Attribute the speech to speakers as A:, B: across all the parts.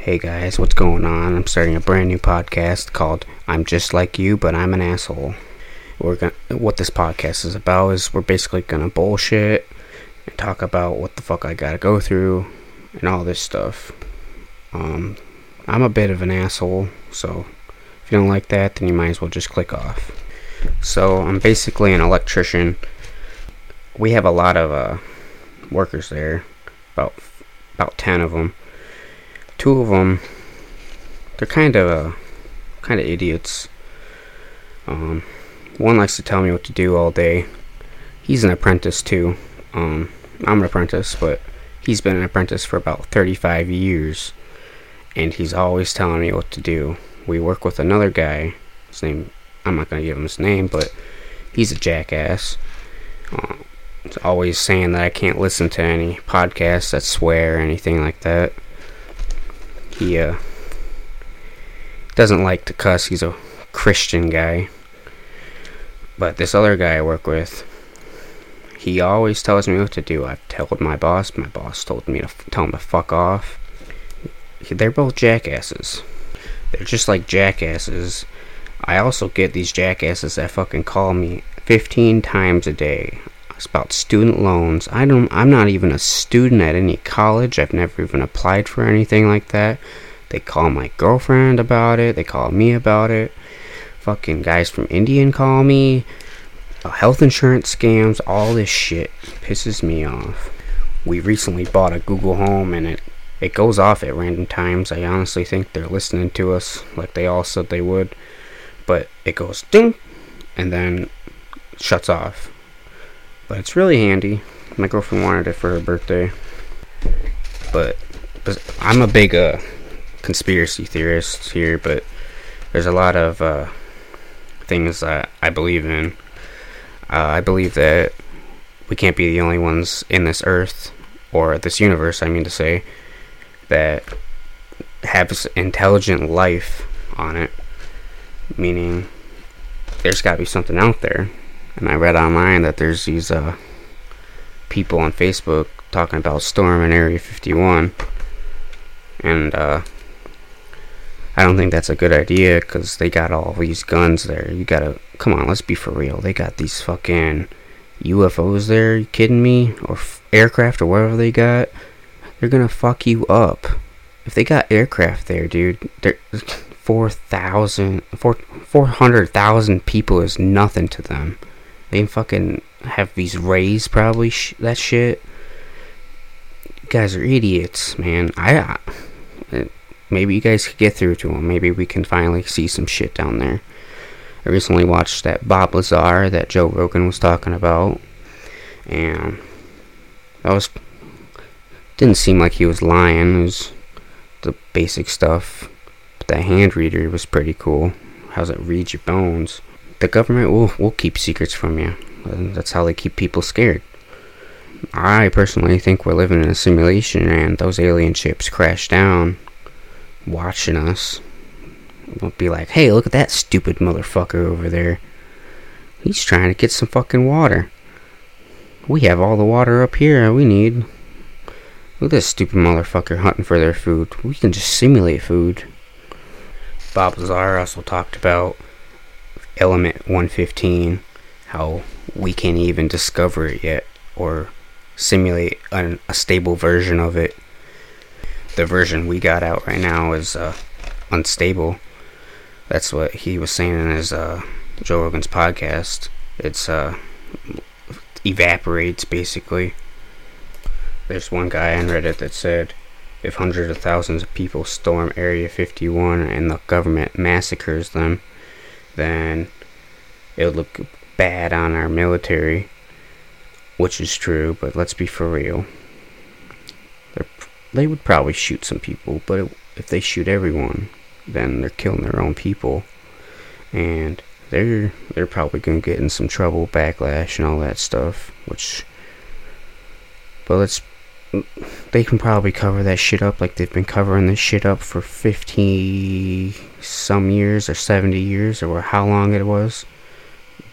A: Hey guys, what's going on? I'm starting a brand new podcast called I'm Just Like You, but I'm an Asshole. We're gonna, what this podcast is about is we're basically gonna bullshit and talk about what the fuck I gotta go through and all this stuff. Um, I'm a bit of an asshole, so if you don't like that, then you might as well just click off. So I'm basically an electrician. We have a lot of uh, workers there, about about ten of them. Two of them, they're kind of uh, kind of idiots. Um, one likes to tell me what to do all day. He's an apprentice too. Um, I'm an apprentice, but he's been an apprentice for about 35 years, and he's always telling me what to do. We work with another guy. His name, I'm not gonna give him his name, but he's a jackass. He's always saying that I can't listen to any podcasts that swear or anything like that. He uh, doesn't like to cuss. He's a Christian guy. But this other guy I work with, he always tells me what to do. I've told my boss. My boss told me to f- tell him to fuck off. They're both jackasses. They're just like jackasses. I also get these jackasses that fucking call me 15 times a day. About student loans. I don't. I'm not even a student at any college. I've never even applied for anything like that. They call my girlfriend about it. They call me about it. Fucking guys from Indian call me. Uh, health insurance scams. All this shit pisses me off. We recently bought a Google Home and it it goes off at random times. I honestly think they're listening to us like they all said they would. But it goes ding and then shuts off. But it's really handy. My girlfriend wanted it for her birthday. But, but I'm a big uh, conspiracy theorist here, but there's a lot of uh, things that I believe in. Uh, I believe that we can't be the only ones in this earth, or this universe, I mean to say, that have intelligent life on it. Meaning, there's got to be something out there. And I read online that there's these uh, people on Facebook talking about storm in Area 51. And uh, I don't think that's a good idea because they got all these guns there. You gotta, come on, let's be for real. They got these fucking UFOs there. you kidding me? Or f- aircraft or whatever they got. They're gonna fuck you up. If they got aircraft there, dude, they're 4,000, 400,000 people is nothing to them. They fucking have these rays, probably, sh- that shit. You guys are idiots, man. I, maybe you guys could get through to them. Maybe we can finally see some shit down there. I recently watched that Bob Lazar that Joe Rogan was talking about, and that was didn't seem like he was lying. It was the basic stuff. But that hand reader was pretty cool. How's it read your bones? The government will will keep secrets from you. That's how they keep people scared. I personally think we're living in a simulation, and those alien ships crash down, watching us. Won't be like, hey, look at that stupid motherfucker over there. He's trying to get some fucking water. We have all the water up here we need. Look at this stupid motherfucker hunting for their food. We can just simulate food. Bob Lazar also talked about element 115, how we can't even discover it yet or simulate an, a stable version of it. The version we got out right now is uh, unstable. That's what he was saying in his uh, Joe Rogan's podcast. It's uh, evaporates basically. There's one guy on Reddit that said, if hundreds of thousands of people storm Area 51 and the government massacres them, then it would look bad on our military, which is true, but let's be for real. They're, they would probably shoot some people, but if they shoot everyone, then they're killing their own people, and they're they're probably gonna get in some trouble, backlash, and all that stuff. Which, but let's they can probably cover that shit up like they've been covering this shit up for 50 some years or 70 years or how long it was.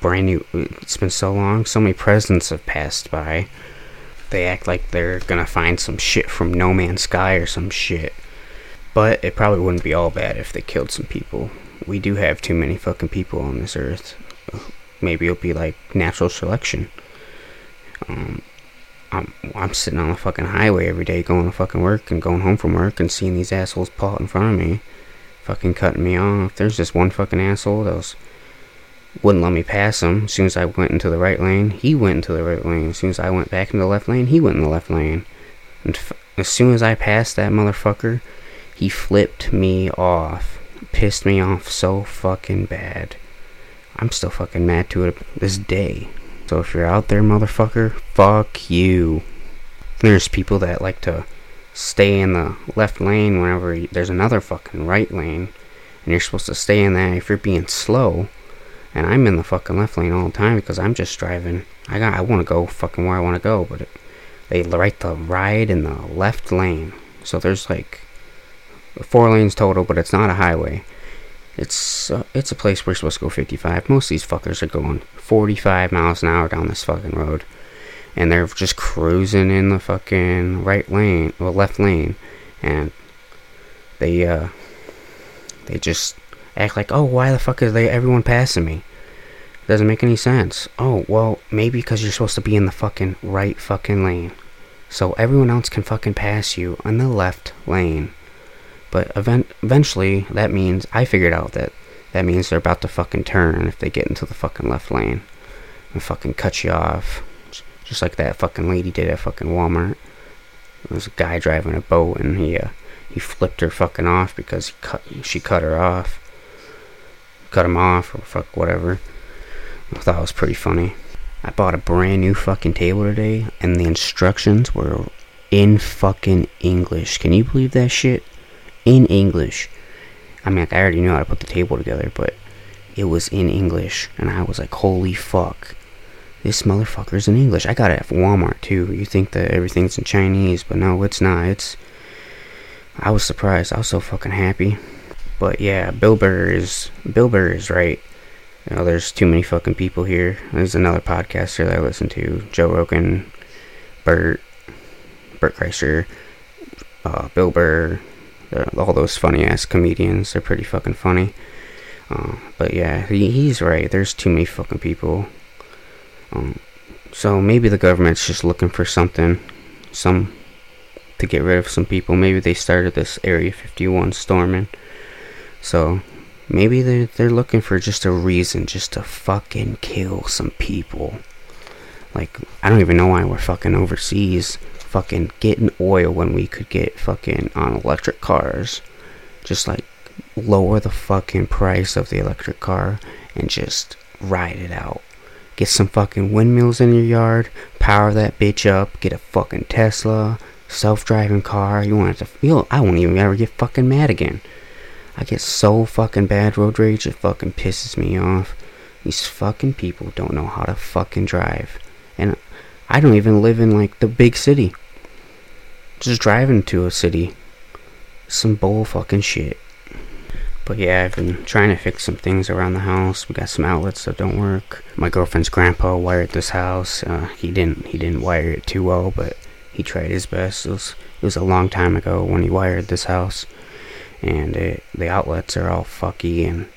A: Brand new. It's been so long. So many presidents have passed by. They act like they're gonna find some shit from No Man's Sky or some shit. But it probably wouldn't be all bad if they killed some people. We do have too many fucking people on this earth. Maybe it'll be like natural selection. Um, I'm I'm sitting on the fucking highway every day going to fucking work and going home from work and seeing these assholes pull out in front of me, fucking cutting me off. There's just one fucking asshole that was wouldn't let me pass him. As soon as I went into the right lane, he went into the right lane. As soon as I went back into the left lane, he went in the left lane. And f- as soon as I passed that motherfucker, he flipped me off. Pissed me off so fucking bad. I'm still fucking mad to it this day. So if you're out there, motherfucker, fuck you. There's people that like to stay in the left lane whenever there's another fucking right lane, and you're supposed to stay in that if you're being slow. And I'm in the fucking left lane all the time because I'm just driving. I got I want to go fucking where I want to go, but it, they write the right in the left lane. So there's like four lanes total, but it's not a highway. It's uh, it's a place where you're supposed to go 55. Most of these fuckers are going 45 miles an hour down this fucking road, and they're just cruising in the fucking right lane, well left lane, and they uh they just act like, oh, why the fuck is they everyone passing me? Doesn't make any sense. Oh, well, maybe because you're supposed to be in the fucking right fucking lane. So everyone else can fucking pass you in the left lane. But event- eventually, that means I figured out that that means they're about to fucking turn if they get into the fucking left lane and fucking cut you off, just like that fucking lady did at fucking Walmart. There was a guy driving a boat and he uh, he flipped her fucking off because cut she cut her off, cut him off or fuck whatever. I thought it was pretty funny. I bought a brand new fucking table today and the instructions were in fucking English. Can you believe that shit? In English. I mean, like, I already knew how to put the table together, but it was in English, and I was like, holy fuck. This motherfucker's in English. I got it at Walmart too. You think that everything's in Chinese, but no, it's not. It's. I was surprised. I was so fucking happy. But yeah, Bill Burr is Bill Burr is right. You know, there's too many fucking people here. There's another podcaster that I listen to, Joe Rogan, Bert, Bert Kreischer, uh, Bill Burr, all those funny ass comedians. They're pretty fucking funny. Uh, but yeah, he, he's right. There's too many fucking people. Um, so maybe the government's just looking for something, some to get rid of some people. Maybe they started this Area 51 storming. So maybe they're, they're looking for just a reason just to fucking kill some people. Like, I don't even know why we're fucking overseas fucking getting oil when we could get fucking on electric cars. Just like lower the fucking price of the electric car and just ride it out. Get some fucking windmills in your yard, power that bitch up, get a fucking Tesla, self-driving car. You want to feel? I won't even ever get fucking mad again. I get so fucking bad road rage it fucking pisses me off. These fucking people don't know how to fucking drive. And I don't even live in like the big city. Just driving to a city. Some bull fucking shit. But yeah, I've been trying to fix some things around the house. We got some outlets that don't work. My girlfriend's grandpa wired this house. Uh, he didn't. He didn't wire it too well, but he tried his best. It was, it was a long time ago when he wired this house, and it, the outlets are all fucky, and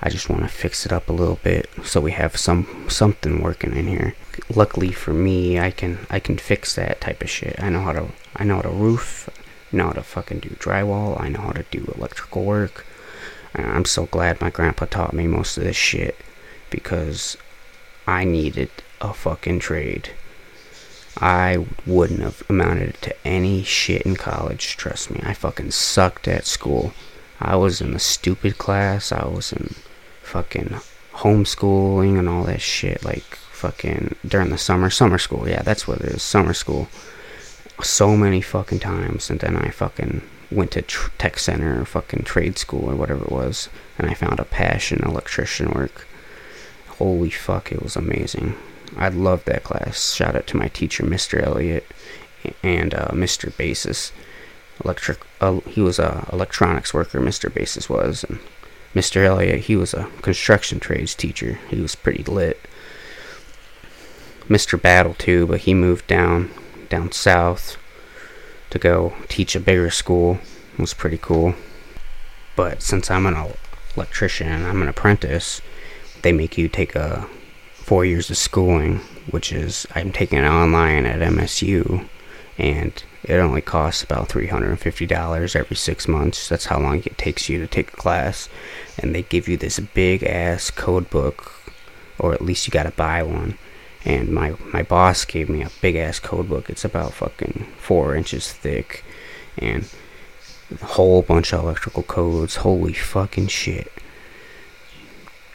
A: I just want to fix it up a little bit so we have some something working in here. Luckily for me, I can I can fix that type of shit. I know how to I know how to roof, I know how to fucking do drywall, I know how to do electrical work. I'm so glad my grandpa taught me most of this shit because I needed a fucking trade. I wouldn't have amounted to any shit in college, trust me. I fucking sucked at school. I was in the stupid class, I was in fucking homeschooling and all that shit, like fucking during the summer, summer school. Yeah, that's what it is, summer school. So many fucking times, and then I fucking went to tr- tech center or fucking trade school or whatever it was, and I found a passion in electrician work. Holy fuck, it was amazing. I loved that class. Shout out to my teacher, Mr. Elliott, and uh, Mr. Basis. Electric. Uh, he was a electronics worker. Mr. Basis was, and Mr. Elliot, he was a construction trades teacher. He was pretty lit. Mr. Battle too, but he moved down down south to go teach a bigger school. was pretty cool. But since I'm an electrician, I'm an apprentice, they make you take a four years of schooling, which is I'm taking it online at MSU, and it only costs about $350 every six months. That's how long it takes you to take a class. And they give you this big ass code book, or at least you gotta buy one. And my, my boss gave me a big ass code book. It's about fucking four inches thick. And a whole bunch of electrical codes. Holy fucking shit.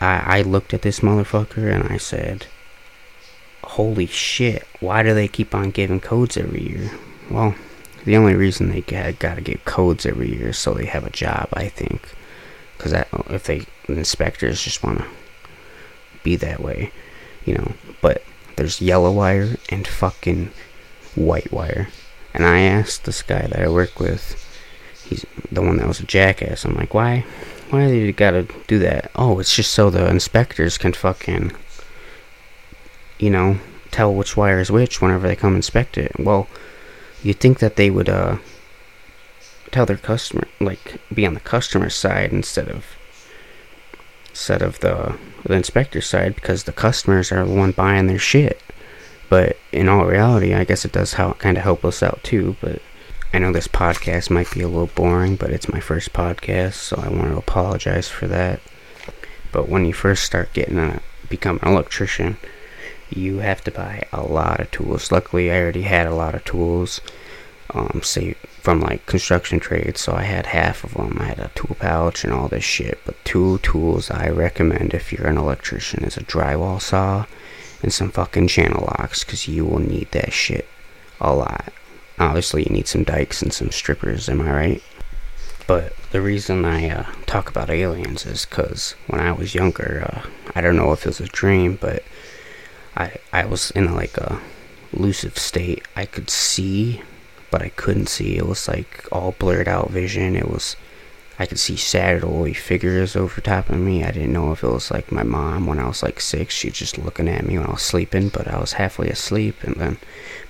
A: I, I looked at this motherfucker and I said, Holy shit, why do they keep on giving codes every year? Well, the only reason they got, gotta get codes every year is so they have a job, I think. Because if they, the inspectors just want to be that way, you know. But there's yellow wire and fucking white wire. And I asked this guy that I work with, he's the one that was a jackass. I'm like, why? Why do you gotta do that? Oh, it's just so the inspectors can fucking, you know, tell which wire is which whenever they come inspect it. Well, you'd think that they would, uh, tell their customer, like, be on the customer side instead of, instead of the, the inspector side because the customers are the one buying their shit. But in all reality, I guess it does how kind of help us out too. But I know this podcast might be a little boring, but it's my first podcast, so I want to apologize for that. But when you first start getting a become an electrician, you have to buy a lot of tools. Luckily, I already had a lot of tools, um, say from like construction trades, so I had half of them. I had a tool pouch and all this shit. But two tools I recommend if you're an electrician is a drywall saw and some fucking channel locks, because you will need that shit a lot. Obviously, you need some dikes and some strippers, am I right? But the reason I uh, talk about aliens is because when I was younger, uh, I don't know if it was a dream, but I I was in a, like a lucid state. I could see, but I couldn't see. It was like all blurred out vision. It was I could see shadowy figures over top of me. I didn't know if it was like my mom when I was like six. She's just looking at me when I was sleeping, but I was halfway asleep. And then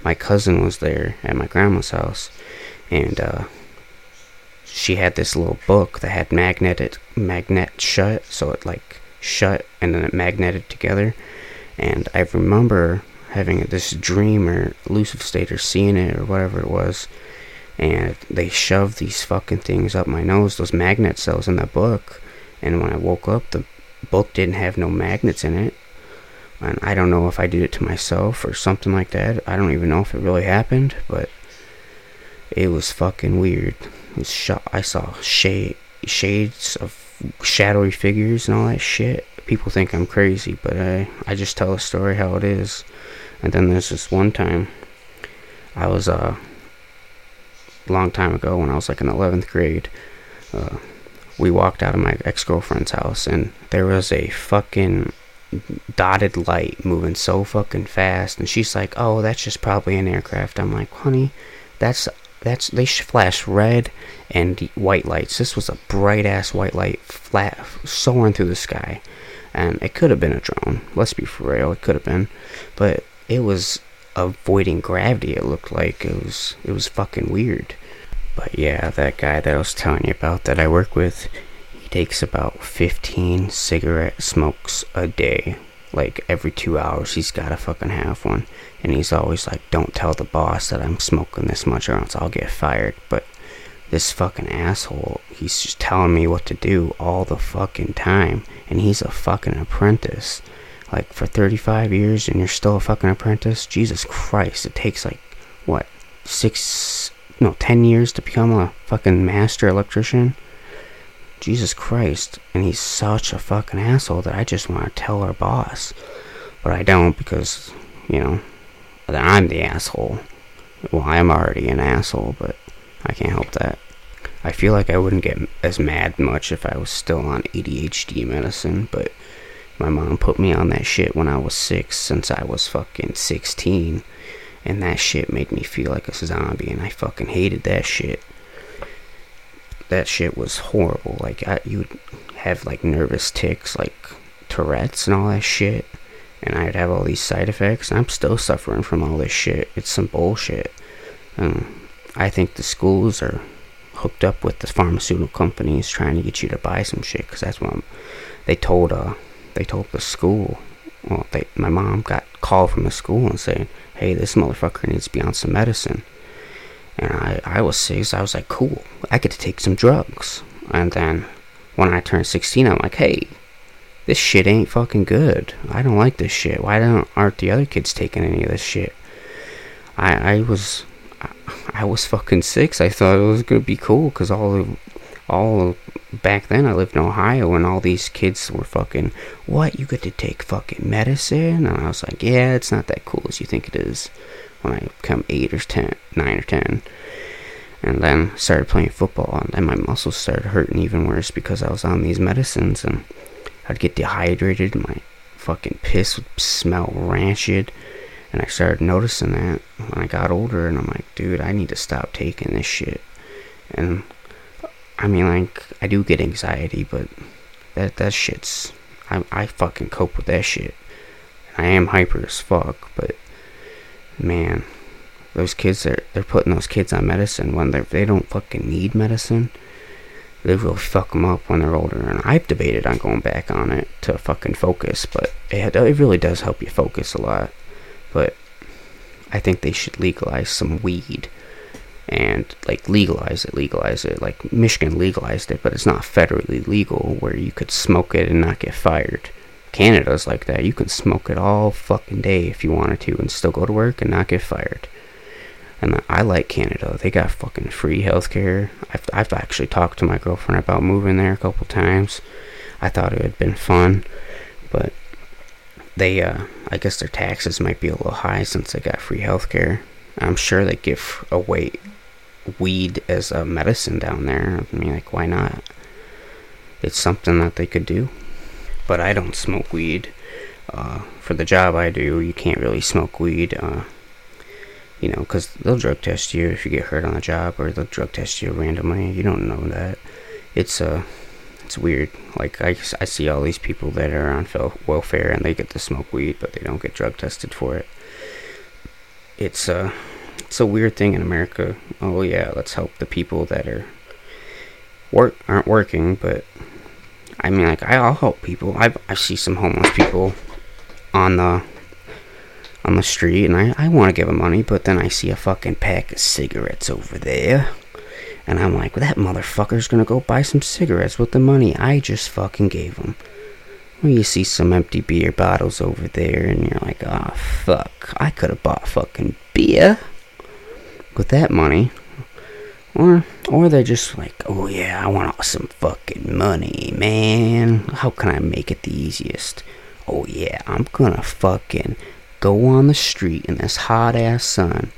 A: my cousin was there at my grandma's house, and uh, she had this little book that had magneted magnet shut, so it like shut and then it magneted together. And I remember having this dream or lucid state or seeing it or whatever it was and they shoved these fucking things up my nose, those magnet cells in the book. And when I woke up, the book didn't have no magnets in it. And I don't know if I did it to myself or something like that. I don't even know if it really happened, but it was fucking weird. It sh- I saw shade shades of shadowy figures and all that shit. People think I'm crazy, but I I just tell a story how it is. And then there's this one time I was uh long time ago when I was like in 11th grade. Uh, we walked out of my ex girlfriend's house and there was a fucking dotted light moving so fucking fast. And she's like, "Oh, that's just probably an aircraft." I'm like, "Honey, that's that's they flash red and white lights. This was a bright ass white light flat soaring through the sky." And it could have been a drone. Let's be for real, it could have been, but it was avoiding gravity. It looked like it was it was fucking weird. But yeah, that guy that I was telling you about that I work with, he takes about 15 cigarette smokes a day. Like every two hours, he's gotta fucking have one. And he's always like, don't tell the boss that I'm smoking this much or else I'll get fired. But this fucking asshole, he's just telling me what to do all the fucking time. And he's a fucking apprentice. Like for 35 years and you're still a fucking apprentice? Jesus Christ, it takes like, what, six no, 10 years to become a fucking master electrician. Jesus Christ. And he's such a fucking asshole that I just want to tell our boss. But I don't because, you know, I'm the asshole. Well, I'm already an asshole, but I can't help that. I feel like I wouldn't get as mad much if I was still on ADHD medicine, but my mom put me on that shit when I was six since I was fucking 16 and that shit made me feel like a zombie and I fucking hated that shit. That shit was horrible. Like I you'd have like nervous ticks like Tourette's and all that shit and I'd have all these side effects. I'm still suffering from all this shit. It's some bullshit. Um, I think the schools are hooked up with the pharmaceutical companies trying to get you to buy some shit because that's what I'm, they told uh they told the school. Well they my mom got called from the school and saying hey this motherfucker needs to be on some medicine. And I I was six I was like cool I get to take some drugs. And then when I turned 16 I'm like hey this shit ain't fucking good. I don't like this shit. Why don't aren't the other kids taking any of this shit? I I was I was fucking six. I thought it was gonna be cool because all all back then I lived in Ohio and all these kids were fucking what? You get to take fucking medicine? And I was like yeah it's not that cool as you think it is when I become eight or ten nine or ten. And then started playing football and then my muscles started hurting even worse because I was on these medicines and I'd get dehydrated my fucking piss would smell rancid and I started noticing that when I got older, and I'm like, dude, I need to stop taking this shit. And I mean, like, I do get anxiety, but that that shit's I I fucking cope with that shit. I am hyper as fuck, but man, those kids are they're putting those kids on medicine when they they don't fucking need medicine. They really fuck them up when they're older, and I've debated on going back on it to fucking focus, but it it really does help you focus a lot but I think they should legalize some weed and like legalize it, legalize it. Like Michigan legalized it, but it's not federally legal where you could smoke it and not get fired. Canada's like that. You can smoke it all fucking day if you wanted to and still go to work and not get fired. And I like Canada. They got fucking free healthcare. I've, I've actually talked to my girlfriend about moving there a couple times. I thought it had been fun, but they uh, I guess their taxes might be a little high since they got free healthcare. I'm sure they give away weed as a medicine down there. I mean, like, why not? It's something that they could do. But I don't smoke weed. Uh, for the job I do, you can't really smoke weed. Uh, you know, because they'll drug test you if you get hurt on the job, or they'll drug test you randomly. You don't know that. It's uh, it's weird. Like I, I see all these people that are on welfare and they get to smoke weed, but they don't get drug tested for it. It's a, uh, it's a weird thing in America. Oh yeah, let's help the people that are work aren't working, but I mean, like I'll help people. I I see some homeless people on the on the street, and I I want to give them money, but then I see a fucking pack of cigarettes over there and I'm like, that motherfucker's gonna go buy some cigarettes with the money I just fucking gave him. Well, you see some empty beer bottles over there, and you're like, oh, fuck, I could have bought fucking beer with that money. Or, or they're just like, oh yeah, I want some fucking money, man. How can I make it the easiest? Oh yeah, I'm gonna fucking go on the street in this hot ass sun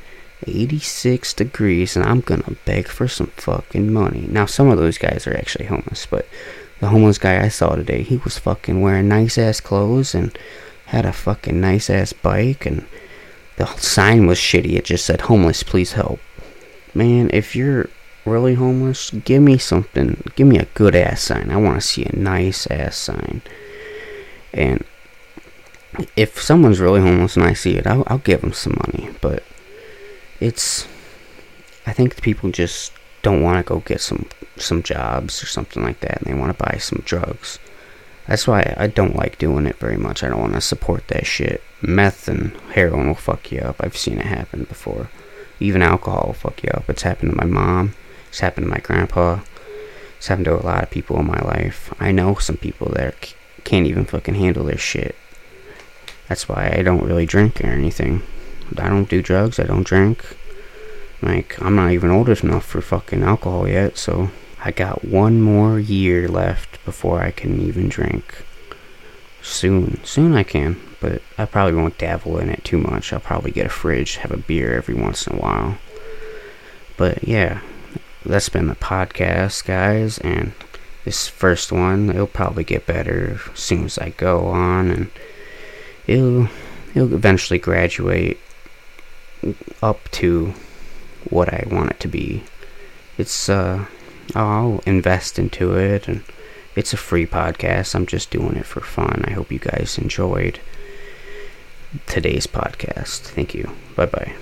A: 86 degrees and I'm gonna beg for some fucking money. Now, some of those guys are actually homeless, but the homeless guy I saw today, he was fucking wearing nice ass clothes and had a fucking nice ass bike and the sign was shitty. It just said, homeless, please help. Man, if you're really homeless, give me something. Give me a good ass sign. I want to see a nice ass sign. And if someone's really homeless and I see it, I'll, I'll give them some money. But it's I think people just don't want to go get some some jobs or something like that and they want to buy some drugs. That's why I don't like doing it very much. I don't want to support that shit. Meth and heroin will fuck you up. I've seen it happen before. Even alcohol will fuck you up. It's happened to my mom. It's happened to my grandpa. It's happened to a lot of people in my life. I know some people that can't even fucking handle their shit. That's why I don't really drink or anything. I don't do drugs. I don't drink. Like, I'm not even old enough for fucking alcohol yet, so I got one more year left before I can even drink. Soon. Soon I can, but I probably won't dabble in it too much. I'll probably get a fridge, have a beer every once in a while. But yeah, that's been the podcast, guys, and this first one, it'll probably get better as soon as I go on, and it'll, it'll eventually graduate up to what I want it to be. It's uh I'll invest into it and it's a free podcast. I'm just doing it for fun. I hope you guys enjoyed today's podcast. Thank you. Bye bye.